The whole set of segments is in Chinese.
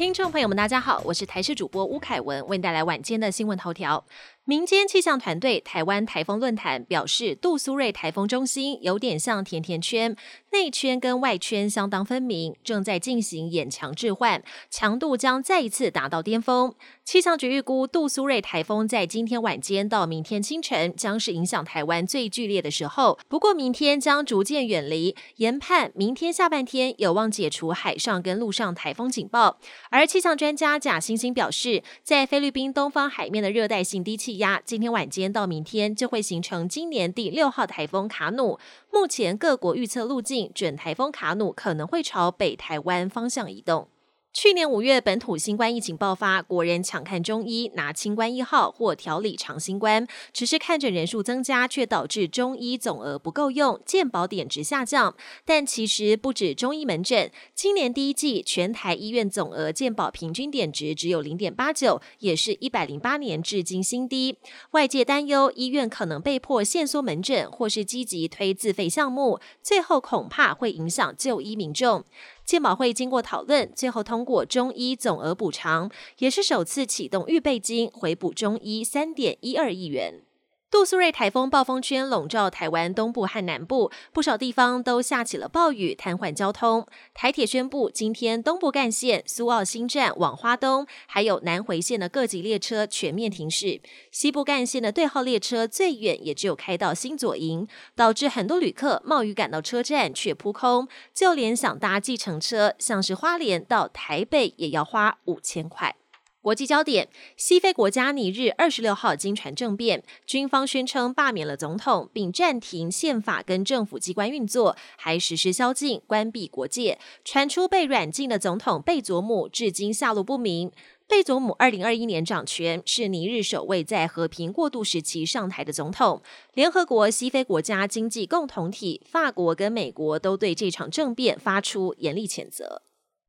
听众朋友们，大家好，我是台视主播吴凯文，为你带来晚间的新闻头条。民间气象团队台湾台风论坛表示，杜苏芮台风中心有点像甜甜圈，内圈跟外圈相当分明，正在进行眼强置换，强度将再一次达到巅峰。气象局预估，杜苏芮台风在今天晚间到明天清晨将是影响台湾最剧烈的时候，不过明天将逐渐远离，研判明天下半天有望解除海上跟陆上台风警报。而气象专家贾星星表示，在菲律宾东方海面的热带性低气今天晚间到明天就会形成今年第六号台风卡努。目前各国预测路径，准台风卡努可能会朝北台湾方向移动。去年五月，本土新冠疫情爆发，国人抢看中医拿清关一号或调理长新冠，只是看诊人数增加，却导致中医总额不够用，健保点值下降。但其实不止中医门诊，今年第一季全台医院总额健保平均点值只有零点八九，也是一百零八年至今新低。外界担忧医院可能被迫限缩门诊，或是积极推自费项目，最后恐怕会影响就医民众。健保会经过讨论，最后通过中医总额补偿，也是首次启动预备金回补中医三点一二亿元。杜苏芮台风暴风圈笼罩台湾东部和南部，不少地方都下起了暴雨，瘫痪交通。台铁宣布，今天东部干线苏澳新站往花东，还有南回线的各级列车全面停驶。西部干线的对号列车最远也只有开到新左营，导致很多旅客冒雨赶到车站却扑空。就连想搭计程车，像是花莲到台北，也要花五千块。国际焦点：西非国家尼日二十六号经传政变，军方宣称罢免了总统，并暂停宪法跟政府机关运作，还实施宵禁，关闭国界。传出被软禁的总统贝佐姆至今下落不明。贝佐姆二零二一年掌权，是尼日首位在和平过渡时期上台的总统。联合国西非国家经济共同体法国跟美国都对这场政变发出严厉谴责。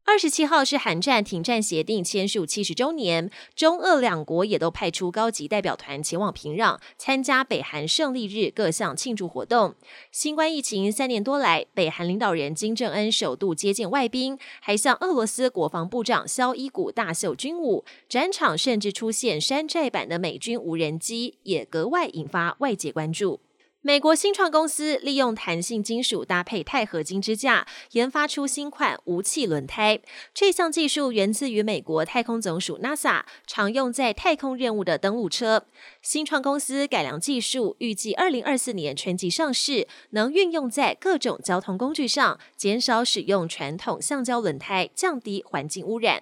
二十七号是韩战停战协定签署七十周年，中俄两国也都派出高级代表团前往平壤参加北韩胜利日各项庆祝活动。新冠疫情三年多来，北韩领导人金正恩首度接见外宾，还向俄罗斯国防部长肖伊古大秀军武，展场甚至出现山寨版的美军无人机，也格外引发外界关注。美国新创公司利用弹性金属搭配钛合金支架，研发出新款无气轮胎。这项技术源自于美国太空总署 NASA，常用在太空任务的登陆车。新创公司改良技术，预计二零二四年春季上市，能运用在各种交通工具上，减少使用传统橡胶轮胎，降低环境污染。